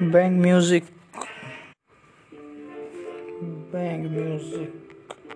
bang music. Bang music.